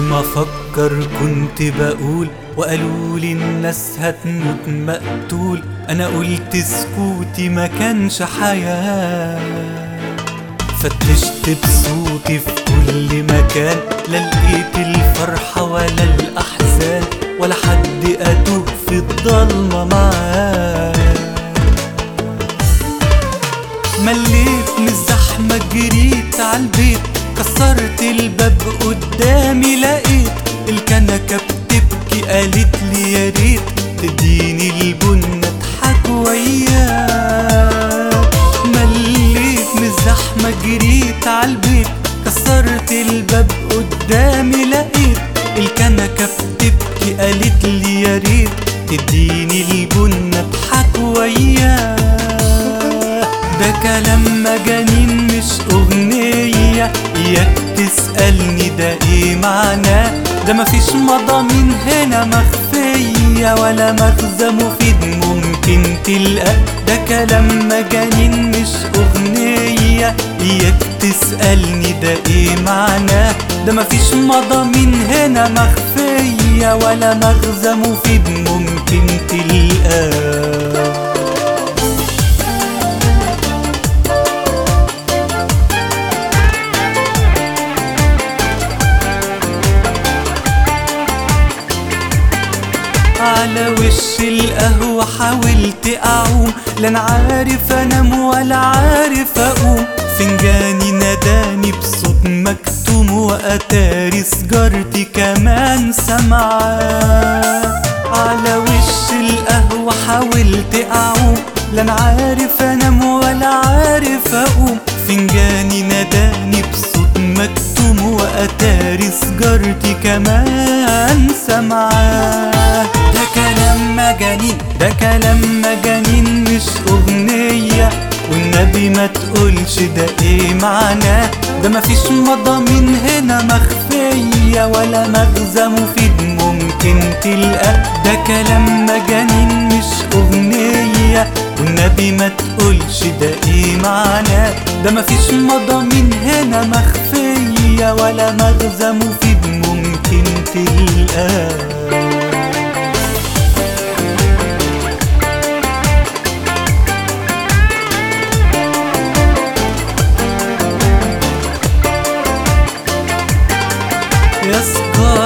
أفكر كنت بقول وقالوا لي الناس هتموت مقتول أنا قلت سكوتي ما كانش حياة. فتشت بصوتي في كل مكان لا لقيت الفرحة ولا الأحزان ولا حد أتوه في الضلمة معاه. مليت من الزحمة جريت عالبيت كسرت الباب قدامي لقيت الكنكة بتبكي قالت لي يا ريت تديني البن اضحك وياك مليت من الزحمة جريت عالبيت كسرت الباب قدامي لقيت الكنكة بتبكي قالت لي يا ريت تديني البن اضحك وياك ده كلام مجانين مش أغنية إياك تسألني ده إيه معناه ده مفيش مضامين هنا مخفية ولا مغزى مفيد ممكن تلقى. ده كلام مجانين مش أغنية. إياك تسألني ده إيه معناه ده مفيش مضامين هنا مخفية ولا مغزى مفيد ممكن تلقاه وش القهوة حاولت أعوم. أنا عارف أنام ولا عارف أقوم. فنجاني ناداني بصوت مكتوم وأتاري سجارتي كمان سمعاه على وش القهوة حاولت أعوم. أنا عارف أنام ولا عارف أقوم. فنجاني ناداني بصوت مكتوم وأتاري سجارتي كمان سمعاه ده كلام مجانين ده كلام مجانين مش أغنية والنبي ما تقولش ده إيه معناه؟ ده مفيش مضامين هنا مخفية ولا مغزى مفيد ممكن تلقى ده كلام مجانين مش أغنية والنبي ما تقولش ده إيه معناه؟ ده مفيش مضامين هنا مخفية ولا مغزى مفيد ممكن تلقاه.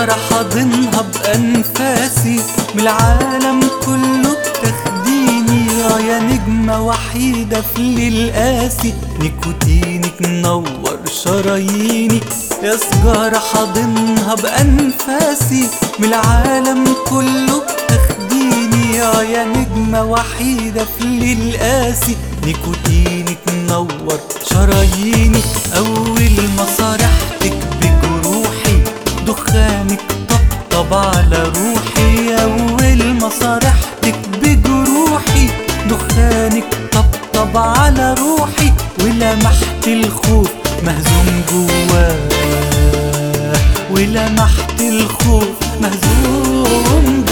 سجارة حاضنها بأنفاسي من العالم كله بتاخديني آه يا نجمة وحيدة في الليل قاسي. نيكوتينك منور شراييني. يا سجارة حاضنها بأنفاسي من العالم كله بتاخديني آه يا نجمة وحيدة في الليل قاسي. نيكوتينك منور شراييني. أول ولمحت الخوف مهزوم جواه. ولمحت الخوف مهزوم جواه